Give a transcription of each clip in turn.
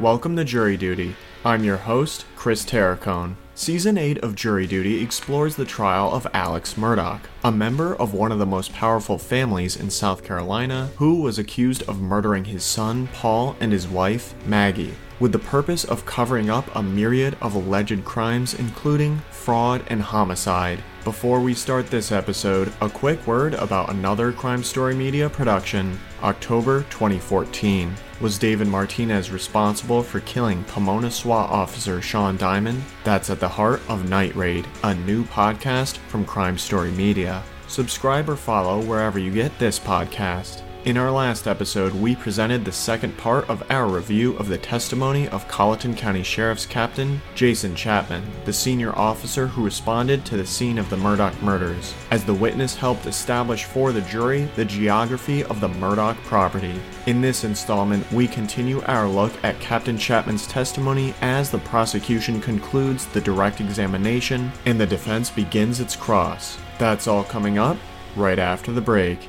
Welcome to Jury Duty. I'm your host, Chris Terracone. Season 8 of Jury Duty explores the trial of Alex Murdaugh, a member of one of the most powerful families in South Carolina who was accused of murdering his son, Paul, and his wife, Maggie, with the purpose of covering up a myriad of alleged crimes, including fraud and homicide. Before we start this episode, a quick word about another Crime Story Media production. October 2014. Was David Martinez responsible for killing Pomona SWAT officer Sean Diamond? That's at the heart of Night Raid, a new podcast from Crime Story Media. Subscribe or follow wherever you get this podcast. In our last episode, we presented the second part of our review of the testimony of Colleton County Sheriff's Captain Jason Chapman, the senior officer who responded to the scene of the Murdaugh murders, as the witness helped establish for the jury the geography of the Murdaugh property. In this installment, we continue our look at Captain Chapman's testimony as the prosecution concludes the direct examination and the defense begins its cross. That's all coming up right after the break.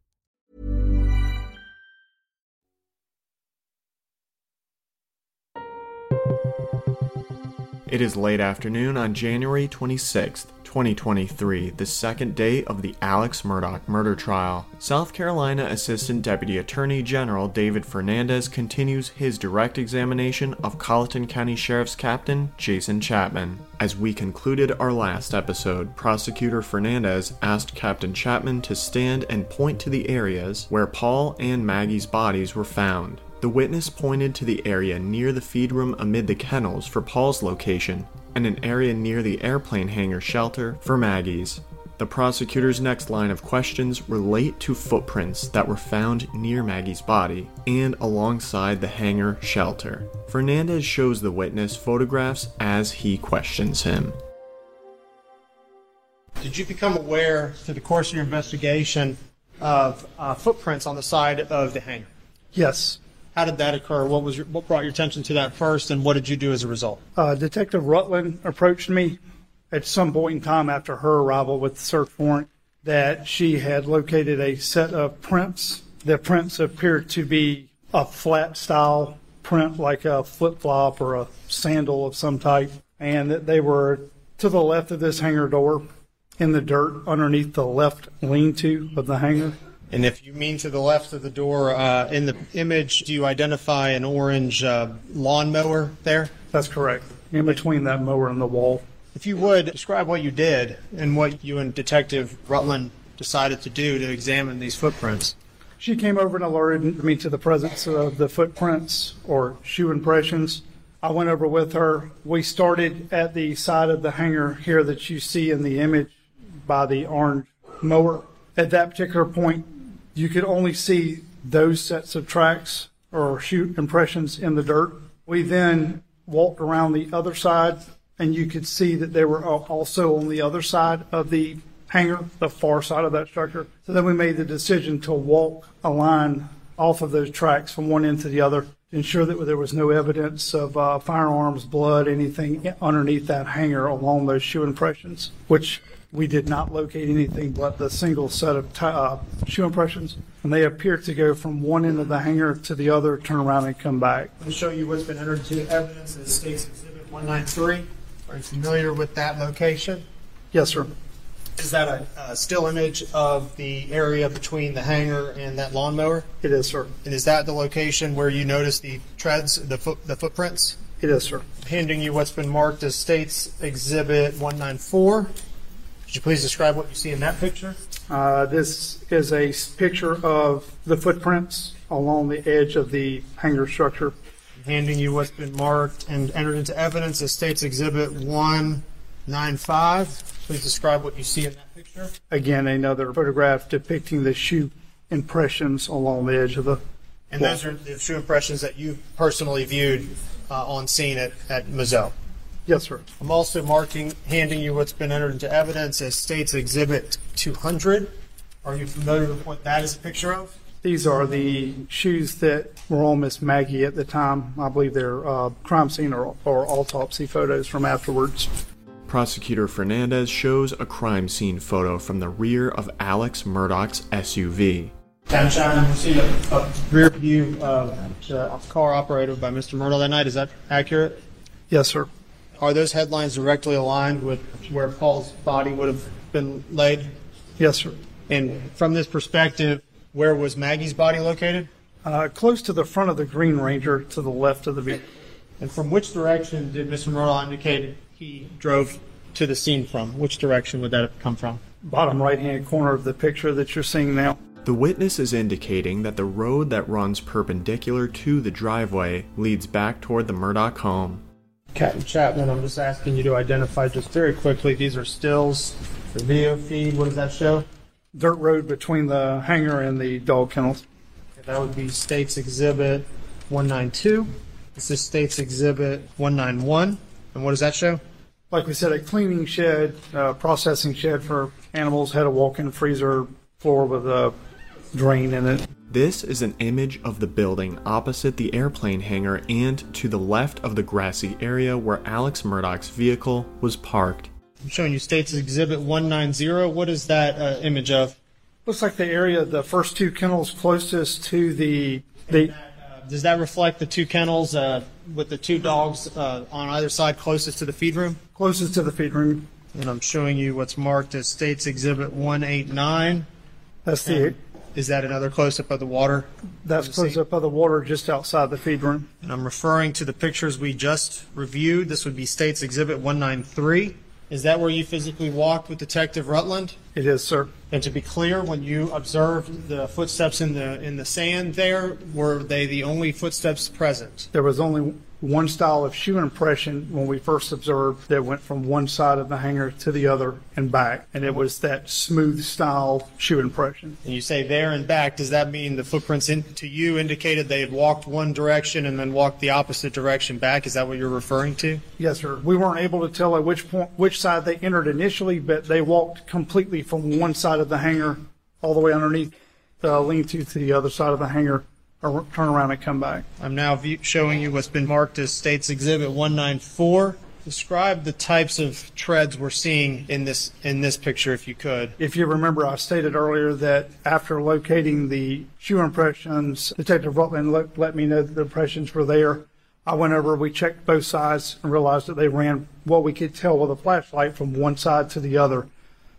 It is late afternoon on January 26th, 2023, the second day of the Alex Murdaugh murder trial. South Carolina Assistant Deputy Attorney General David Fernandez continues his direct examination of Colleton County Sheriff's Captain Jason Chapman. As we concluded our last episode, Prosecutor Fernandez asked Captain Chapman to stand and point to the areas where Paul and Maggie's bodies were found. The witness pointed to the area near the feed room amid the kennels for Paul's location, and an area near the airplane hangar shelter for Maggie's. The prosecutor's next line of questions relate to footprints that were found near Maggie's body and alongside the hangar shelter. Fernandez shows the witness photographs as he questions him. Did you become aware through the course of your investigation of uh, footprints on the side of the hangar? Yes. How did that occur? What was your, what brought your attention to that first, and what did you do as a result? Uh, Detective Rutland approached me at some point in time after her arrival with the search warrant that she had located a set of prints. The prints appeared to be a flat style print, like a flip flop or a sandal of some type, and that they were to the left of this hangar door in the dirt underneath the left lean to of the hangar. And if you mean to the left of the door, uh, in the image, do you identify an orange uh, lawnmower there? That's correct. In between that mower and the wall. If you would, describe what you did and what you and Detective Rutland decided to do to examine these footprints. She came over and alerted me to the presence of the footprints or shoe impressions. I went over with her. We started at the side of the hangar here that you see in the image by the orange mower. At that particular point, you could only see those sets of tracks or shoe impressions in the dirt. We then walked around the other side, and you could see that they were also on the other side of the hangar, the far side of that structure. So then we made the decision to walk a line off of those tracks from one end to the other to ensure that there was no evidence of uh, firearms, blood, anything underneath that hangar along those shoe impressions, which we did not locate anything but the single set of uh, shoe impressions, and they appear to go from one end of the hangar to the other, turn around, and come back. I'll show you what's been entered into evidence as State's Exhibit 193. Are you familiar with that location? Yes, sir. Is that a, a still image of the area between the hangar and that lawnmower? It is, sir. And is that the location where you notice the treads, the foot, the footprints? It is, sir. Handing you what's been marked as State's Exhibit 194. Could you please describe what you see in that picture? Uh, this is a picture of the footprints along the edge of the hangar structure. Handing you what's been marked and entered into evidence as State's Exhibit 195. Please describe what you see in that picture. Again, another photograph depicting the shoe impressions along the edge of the. And those are the shoe impressions that you personally viewed uh, on scene at, at Moselle. Yes, sir. I'm also marking, handing you what's been entered into evidence as States Exhibit 200. Are you familiar with what that is a picture of? These are the shoes that were on Miss Maggie at the time. I believe they're uh, crime scene or, or autopsy photos from afterwards. Prosecutor Fernandez shows a crime scene photo from the rear of Alex Murdaugh's SUV. Sunshine, you see a, a rear view of the car operated by Mr. Murdaugh that night. Is that accurate? Yes, sir. Are those headlines directly aligned with where Paul's body would have been laid? Yes, sir. And from this perspective, where was Maggie's body located? Uh, close to the front of the Green Ranger to the left of the vehicle. And from which direction did Mr. Murdaugh indicate he drove to the scene from? Which direction would that have come from? Bottom right hand corner of the picture that you're seeing now. The witness is indicating that the road that runs perpendicular to the driveway leads back toward the Murdaugh home. Captain Chapman, I'm just asking you to identify just very quickly. These are stills for video feed. What does that show? Dirt road between the hangar and the dog kennels. That would be States Exhibit 192. This is States Exhibit 191. And what does that show? Like we said, a cleaning shed, uh, processing shed for animals, had a walk-in freezer floor with a drain in it. This is an image of the building opposite the airplane hangar and to the left of the grassy area where Alex Murdaugh's vehicle was parked. I'm showing you States Exhibit 190. What is that uh, image of? Looks like the area, the first two kennels closest to the, the, Uh, does that reflect the two kennels uh, with the two dogs uh, on either side closest to the feed room? closest to the feed room. And I'm showing you what's marked as States Exhibit 189. That's the, Is that another close up of the water? that's close up of the water just outside the feed room. And I'm referring to the pictures we just reviewed. This would be States Exhibit 193. Is that where you physically walked with Detective Rutland? It is, sir. And to be clear, when you observed the footsteps in the in the sand there, were they the only footsteps present? There was only one style of shoe impression when we first observed that went from one side of the hangar to the other and back. And it was that smooth style shoe impression. And you say there and back. Does that mean the footprints in, to you indicated they had walked one direction and then walked the opposite direction back? Is that what you're referring to? Yes, sir. We weren't able to tell at which point, which side they entered initially, but they walked completely from one side of the hangar all the way underneath uh, the lean-to to the other side of the hangar, or turn around and come back. I'm now view- showing you what's been marked as States Exhibit 194. Describe the types of treads we're seeing in this in this picture, if you could. If you remember, I stated earlier that after locating the shoe impressions, Detective Rutland let, let me know that the impressions were there. I went over, we checked both sides and realized that they ran what we could tell with a flashlight from one side to the other.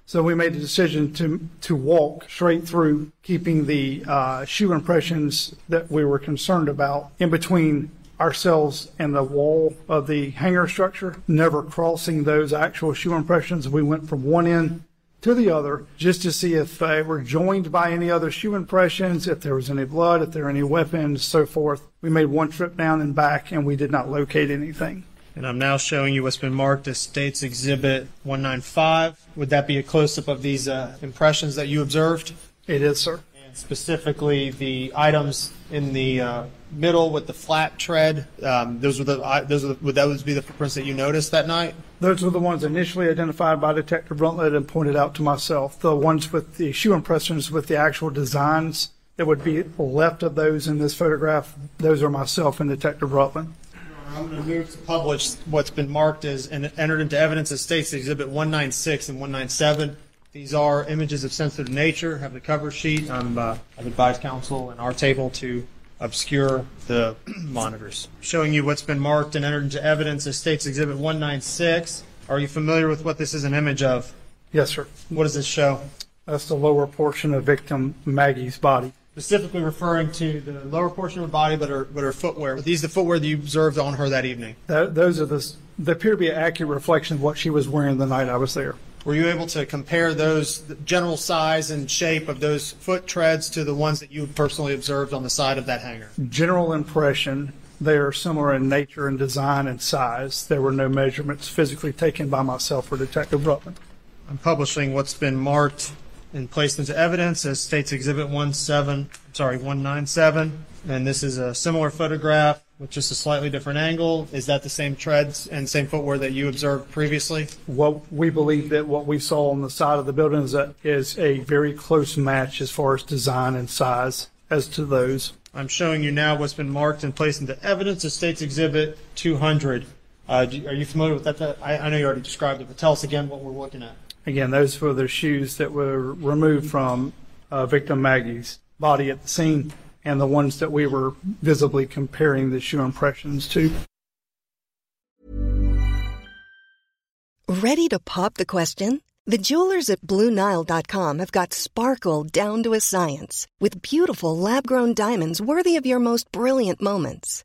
So we made the decision to to walk straight through, keeping the uh, shoe impressions that we were concerned about in between ourselves and the wall of the hangar structure, never crossing those actual shoe impressions. We went from one end to the other just to see if they were joined by any other shoe impressions, if there was any blood, if there were any weapons, so forth. We made one trip down and back, and we did not locate anything. And I'm now showing you what's been marked as States Exhibit 195. Would that be a close up of these uh, impressions that you observed? It is, sir. And specifically, the items in the uh, middle with the flat tread. Um, those were the I- those are the, would those be the footprints that you noticed that night? Those were the ones initially identified by Detective Rutland and pointed out to myself. The ones with the shoe impressions with the actual designs that would be left of those in this photograph, those are myself and Detective Rutland. I'm going to move to publish what's been marked as and entered into evidence as States Exhibit 196 and 197. These are images of sensitive nature. Have the cover sheet. I'm, uh, I've advised counsel and our table to obscure the monitors. Showing you what's been marked and entered into evidence as States Exhibit 196. Are you familiar with what this is an image of? Yes, sir. What does this show? That's the lower portion of victim Maggie's body. Specifically referring to the lower portion of her body, but her, but her footwear. Are these the footwear that you observed on her that evening? Those are the, they appear to be an accurate reflection of what she was wearing the night I was there. Were you able to compare those, the general size and shape of those foot treads to the ones that you personally observed on the side of that hangar? General impression, they are similar in nature and design and size. There were no measurements physically taken by myself or Detective Rutland. I'm publishing what's been marked and placed into evidence as states Exhibit 17, sorry, 197. And this is a similar photograph with just a slightly different angle. Is that the same treads and same footwear that you observed previously? What we believe that what we saw on the side of the building is a, is a very close match as far as design and size as to those. I'm showing you now what's been marked and placed into evidence as States Exhibit 200. Uh, do- Are you familiar with that? I I know you already described it, but tell us again what we're looking at. Again, those were the shoes that were removed from uh, victim Maggie's body at the scene and the ones that we were visibly comparing the shoe impressions to. Ready to pop the question? The jewelers at BlueNile.com have got sparkle down to a science with beautiful lab grown diamonds worthy of your most brilliant moments.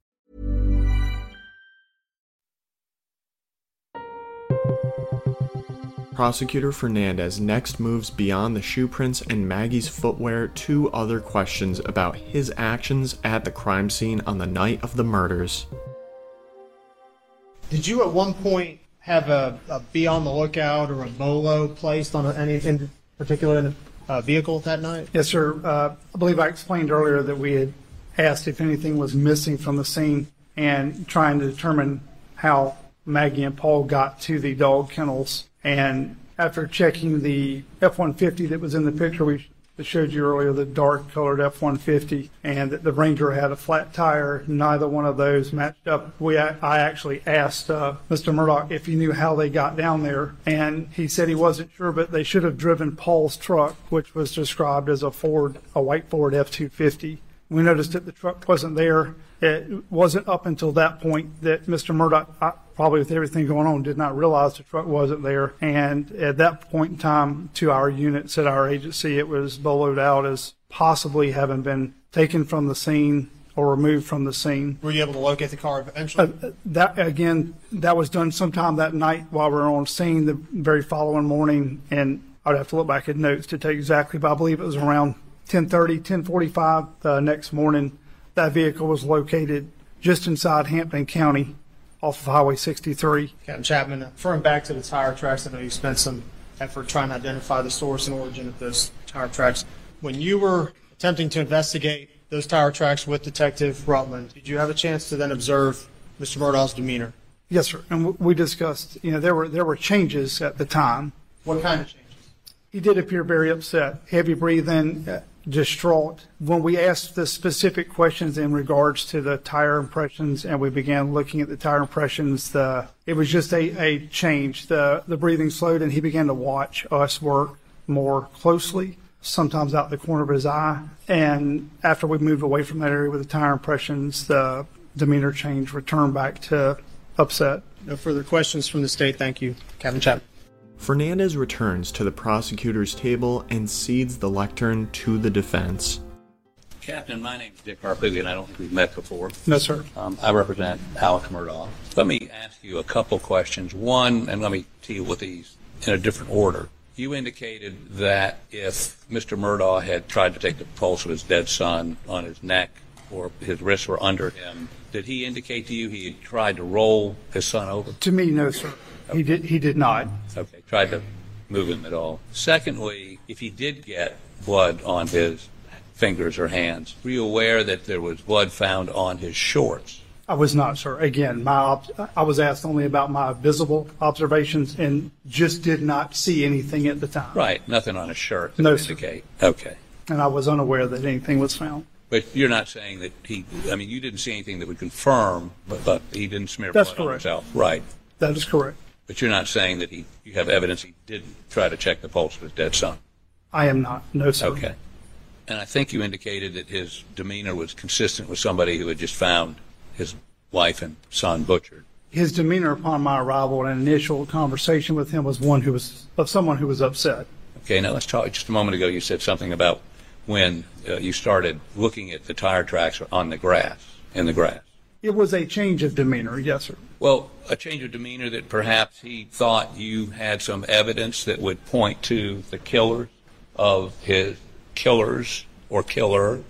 Prosecutor Fernandez next moves beyond the shoe prints and Maggie's footwear to other questions about his actions at the crime scene on the night of the murders. Did you at one point have a, a be on the lookout or a bolo placed on any in particular uh, vehicle that night? Yes, sir. Uh, I believe I explained earlier that we had asked if anything was missing from the scene and trying to determine how Maggie and Paul got to the dog kennels. And after checking the F-150 that was in the picture we showed you earlier, the dark colored F-150, and that the Ranger had a flat tire, neither one of those matched up. We, I actually asked uh, Mr. Murdaugh if he knew how they got down there, and he said he wasn't sure, but they should have driven Paul's truck, which was described as a Ford, a white Ford F-250. We noticed that the truck wasn't there. It wasn't up until that point that Mr. Murdaugh, probably with everything going on, did not realize the truck wasn't there. And at that point in time, to our units at our agency, it was boloed out as possibly having been taken from the scene or removed from the scene. Were you able to locate the car eventually? Uh, That again, that was done sometime that night while we were on scene. The very following morning, and I'd have to look back at notes to take exactly, but I believe it was around 10:30, 10:45 the next morning. That vehicle was located just inside Hampton County, off of Highway 63. Captain Chapman, referring back to the tire tracks, I know you spent some effort trying to identify the source and origin of those tire tracks. When you were attempting to investigate those tire tracks with Detective Rutland, did you have a chance to then observe Mr. Murdaugh's demeanor? Yes, sir. And we discussed, you know, there were there were changes at the time. What kind of changes? He did appear very upset, heavy breathing, uh, distraught. When we asked the specific questions in regards to the tire impressions and we began looking at the tire impressions, the, it was just a, a change. The, the breathing slowed and he began to watch us work more closely, sometimes out the corner of his eye. And after we moved away from that area with the tire impressions, the demeanor change returned back to upset. No further questions from the state. Thank you, Captain Chapman. Fernandez returns to the prosecutor's table and cedes the lectern to the defense. Captain, my name's Dick Harpootlian, and I don't think we've met before. No, sir. Um, I represent Alex Murdaugh. Let me ask you a couple questions. One, and let me deal with these in a different order. You indicated that if Mr. Murdaugh had tried to take the pulse of his dead son on his neck or his wrists were under him, did he indicate to you he had tried to roll his son over? To me, no, sir. He did, he did not. Okay, tried to move him at all. Secondly, if he did get blood on his fingers or hands, were you aware that there was blood found on his shorts? I was not, sir. Again, my ob- I was asked only about my visible observations and just did not see anything at the time. Right, nothing on his shirt No, sir. indicate. Okay. And I was unaware that anything was found. But you're not saying that he, I mean, you didn't see anything that would confirm, but, but he didn't smear That's blood on correct. himself. Right. That is correct. But you're not saying that he, you have evidence he didn't try to check the pulse of his dead son. I am not. No, sir. Okay. And I think you indicated that his demeanor was consistent with somebody who had just found his wife and son butchered. His demeanor upon my arrival and initial conversation with him was one who was of someone who was upset. Okay, now let's talk. Just a moment ago, you said something about when uh, you started looking at the tire tracks on the grass, in the grass. It was a change of demeanor, yes, sir. Well, a change of demeanor that perhaps he thought you had some evidence that would point to the killers of his killers or killer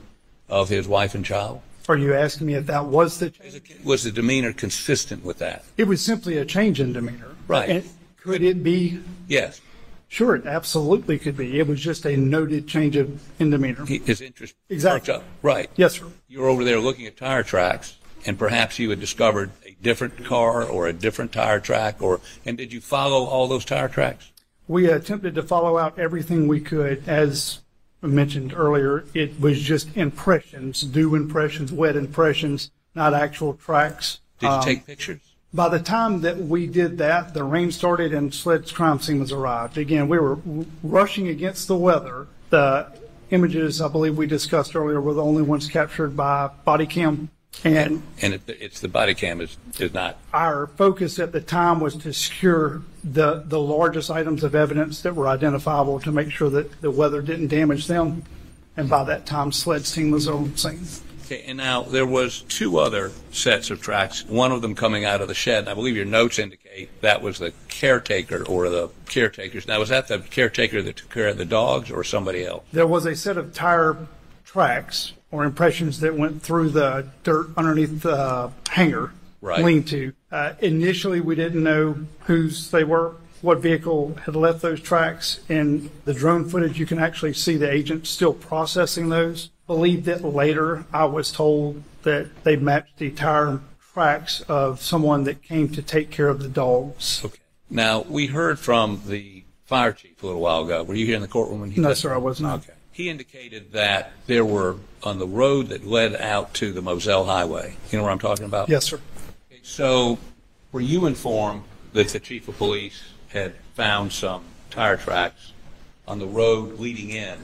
of his wife and child? Are you asking me if that was the change? Was the demeanor consistent with that? It was simply a change in demeanor. Right. And could it be? Yes. Sure, it absolutely could be. It was just a noted change of in demeanor. His interest Exactly. Right. Yes, sir. You were over there looking at tire tracks, and perhaps you had discovered a different car or a different tire track, or and did you follow all those tire tracks? We attempted to follow out everything we could. As mentioned earlier, it was just impressions, dew impressions, wet impressions, not actual tracks. Did you Um, take pictures? By the time that we did that, the rain started and SLED's crime scene was arrived. Again, we were rushing against the weather. The images, I believe we discussed earlier, were the only ones captured by body cam. And And it, it's the body cam is is not. our focus at the time was to secure the, the largest items of evidence that were identifiable to make sure that the weather didn't damage them. And by that time, SLED's team was on scene. Okay, and now there was two other sets of tracks. One of them coming out of the shed. And I believe your notes indicate that was the caretaker or the caretakers. Now was that the caretaker that took care of the dogs or somebody else? There was a set of tire tracks or impressions that went through the dirt underneath the hangar Right. lean-to. Uh, initially, we didn't know whose they were, what vehicle had left those tracks. In the drone footage, you can actually see the agent still processing those. Believe that later, I was told that they matched the tire tracks of someone that came to take care of the dogs. Okay. Now we heard from the fire chief a little while ago. Were you here in the courtroom when he? No, sir, I was not. Okay. He indicated that there were on the road that led out to the Moselle Highway. You know what I'm talking about? Yes, sir. So, were you informed that the chief of police had found some tire tracks on the road leading in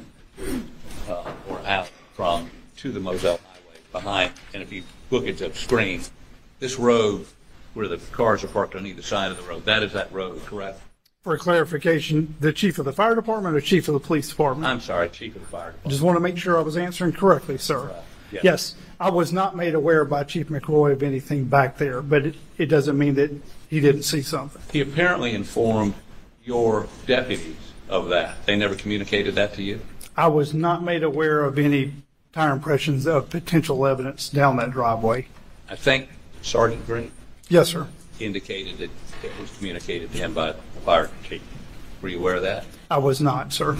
uh, or out from to the Moselle Highway behind? And if you look at the screen, this road where the cars are parked on either side of the road, that is that road, correct? For clarification, the chief of the fire department or chief of the police department? I'm sorry, chief of the fire department. Just want to make sure I was answering correctly, sir. Yes. Yes, I was not made aware by Chief McRoy of anything back there, but it, it doesn't mean that he didn't see something. He apparently informed your deputies of that. They never communicated that to you? I was not made aware of any tire impressions of potential evidence down that driveway. I think Sergeant Green Yes, sir. Indicated that it was communicated to him by the fire chief. Were you aware of that? I was not, sir.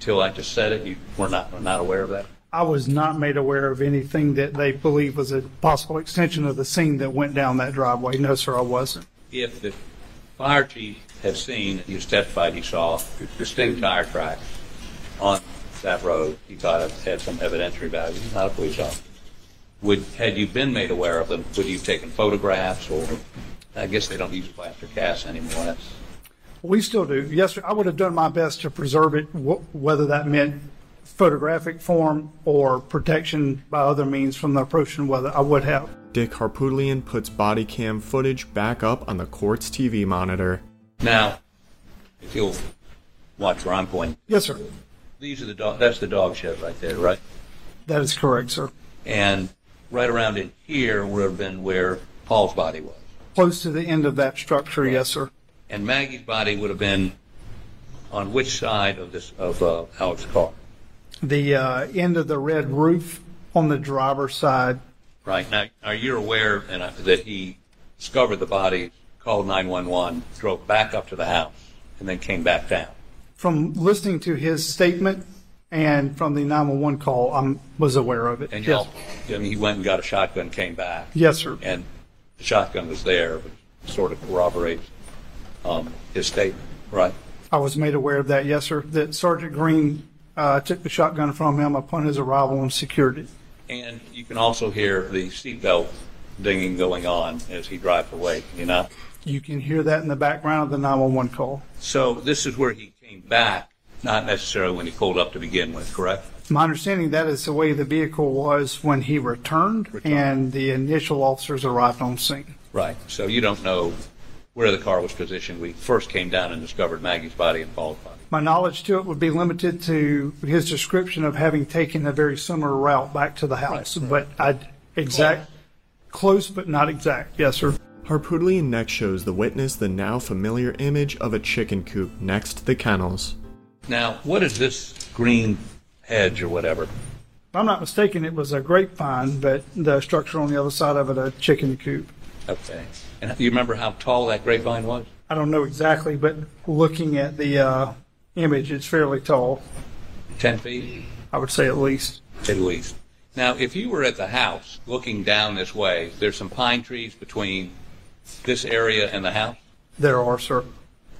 Till I just said it, you were not, were not aware of that? I was not made aware of anything that they believe was a possible extension of the scene that went down that driveway. No, sir, I wasn't. If the fire chief had seen, he testified he saw distinct tire tracks on that road, he thought it had some evidentiary value. He's not a police officer. Would, had you been made aware of them, would you have taken photographs or, I guess they don't use plaster casts anymore. That's, We still do. Yes, sir. I would have done my best to preserve it, wh- whether that meant photographic form or protection by other means from the approaching weather. I would have. Dick Harpootlian puts body cam footage back up on the court's TV monitor. now, if you'll watch where I'm pointing, Yes, sir. these are the dog, that's the dog shed right there, right? That is correct, sir. And right around in here would have been where Paul's body was. Close to the end of that structure, yes, sir. And Maggie's body would have been on which side of this, of uh, Alex's car? The uh, end of the red roof on the driver's side. Right. Now, are you aware and, uh, that he discovered the body, called 911, drove back up to the house, and then came back down? From listening to his statement and from the 911 call, I was aware of it. And yes. I mean, he went and got a shotgun, came back. yes, sir. And the shotgun was there, which sort of corroborates um, his statement, right? I was made aware of that, yes, sir. That Sergeant Green uh, took the shotgun from him upon his arrival and secured it. And you can also hear the seatbelt dinging going on as he drives away, you know? You can hear that in the background of the 911 call. So this is where he came back, not necessarily when he pulled up to begin with, correct? My understanding that is the way the vehicle was when he returned, Returned. and the initial officers arrived on scene. Right. So you don't know where the car was positioned. We first came down and discovered Maggie's body and Paul's body. My knowledge to it would be limited to his description of having taken a very similar route back to the house, but I exact Close but not exact. Yes, sir. Harpootlian next shows the witness the now familiar image of a chicken coop next to the kennels. Now, what is this green hedge or whatever? If I'm not mistaken, it was a grapevine, but the structure on the other side of it, a chicken coop. Okay. And you remember how tall that grapevine was? I don't know exactly, but looking at the uh, image, it's fairly tall. 10 feet? I would say at least. At least. Now, if you were at the house looking down this way, there's some pine trees between this area and the house. There are, sir.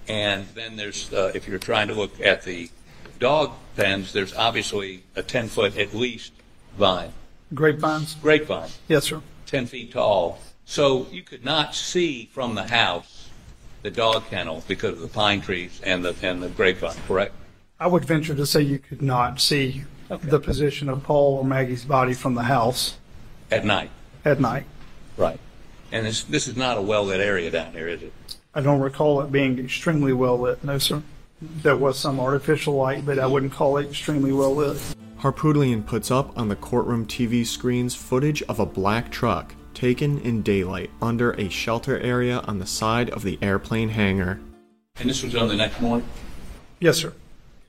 And then there's, uh, if you're trying to look at the dog pens, there's obviously a 10 foot at least vine, Grapevines? grapevine, Yes, sir. 10 feet tall. So you could not see from the house the dog kennel because of the pine trees and the, and the grapevine, correct? I would venture to say you could not see the position of Paul or Maggie's body from the house At night. at night. Right. And this, this is not a well lit area down there, is it? I don't recall it being extremely well lit. No, sir. There was some artificial light, but I wouldn't call it extremely well lit. Harpootlian puts up on the courtroom TV screens footage of a black truck taken in daylight under a shelter area on the side of the airplane hangar. And this was on the next morning? Yes, sir.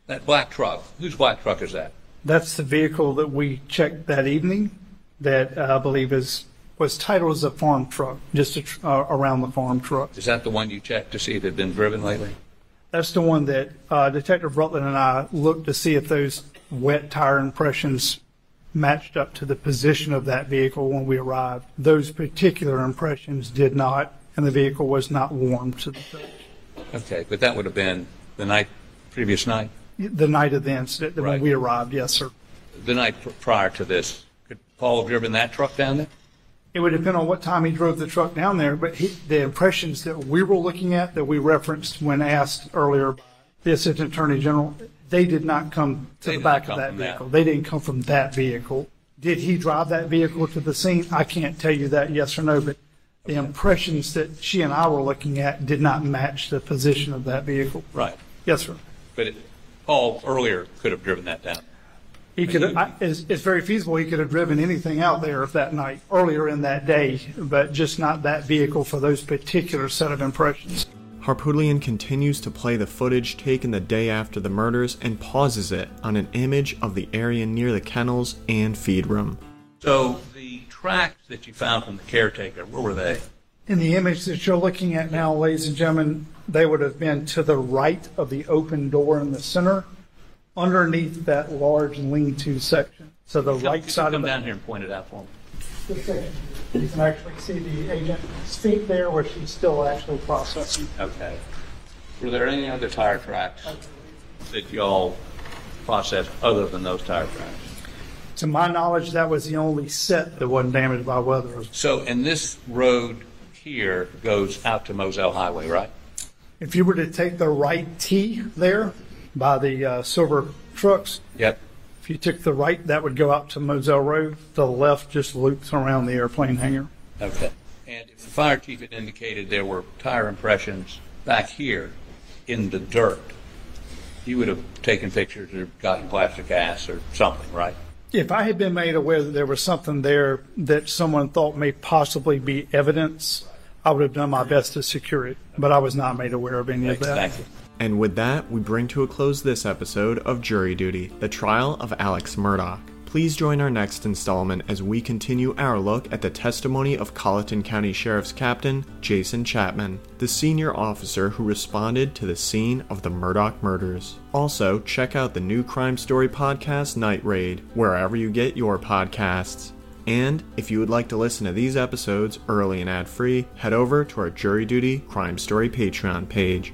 That black truck, whose black truck is that? That's the vehicle that we checked that evening that uh, I believe is was titled as a farm truck, just a tr- uh, around the farm truck. Is that the one you checked to see if it had been driven lately? That's the one that uh, Detective Rutland and I looked to see if those wet tire impressions matched up to the position of that vehicle when we arrived. Those particular impressions did not, and the vehicle was not warm to the touch. Okay, but that would have been the night, previous night? The night of the incident, when we arrived, yes, sir. The night pr- prior to this. Could Paul have driven that truck down there? It would depend on what time he drove the truck down there, but he, the impressions that we were looking at, that we referenced when asked earlier by the Assistant Attorney General, they did not come to They the did back not of come that from that. vehicle. They didn't come from that vehicle. Did he drive that vehicle to the scene? I can't tell you that yes or no, but the impressions that she and I were looking at did not match the position of that vehicle. Right. Yes, sir. But it, Paul earlier could have driven that down. He could, I, it's, it's very feasible he could have driven anything out there that night, earlier in that day, but just not that vehicle for those particular set of impressions. Harpootlian continues to play the footage taken the day after the murders and pauses it on an image of the area near the kennels and feed room. So the tracks that you found from the caretaker, where were they? In the image that you're looking at now, ladies and gentlemen, they would have been to the right of the open door in the center, underneath that large lean-to section. So the Come- right side Come of the down here and point it out for me. this section. You can actually see the agent's feet there, where she's still actually processing. Okay. Were there any other tire tracks that y'all processed other than those tire tracks? To my knowledge, that was the only set that wasn't damaged by weather. So, and this road here goes out to Moselle Highway, right? If you were to take the right T there by the uh, silver trucks, Yep. if you took the right, that would go out to Moselle Road. The left just loops around the airplane hangar. Okay. And if the fire chief had indicated there were tire impressions back here in the dirt, you would have taken pictures or gotten plaster casts or something, right? If I had been made aware that there was something there that someone thought may possibly be evidence, I would have done my best to secure it. But I was not made aware of any of that. Thank you. And with that, we bring to a close this episode of Jury Duty, the trial of Alex Murdaugh. Please join our next installment as we continue our look at the testimony of Colleton County Sheriff's Captain Jason Chapman, the senior officer who responded to the scene of the Murdaugh murders. Also, check out the new crime story podcast Night Raid, wherever you get your podcasts. And if you would like to listen to these episodes early and ad free, head over to our Jury Duty Crime Story Patreon page.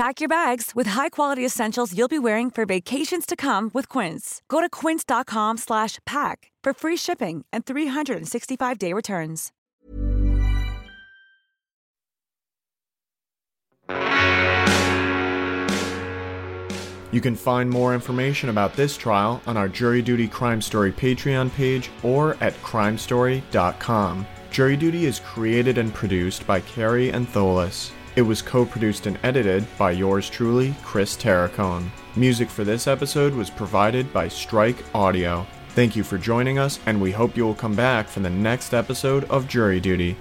Pack your bags with high-quality essentials you'll be wearing for vacations to come with Quince. Go to quince.com/pack for free shipping and 365-day returns. You can find more information about this trial on our Jury Duty Crime Story Patreon page or at crimestory.com. Jury Duty is created and produced by Kary Antholis. It was co produced and edited by yours truly, Chris Terracone. Music for this episode was provided by Strike Audio. Thank you for joining us, and we hope you will come back for the next episode of Jury Duty.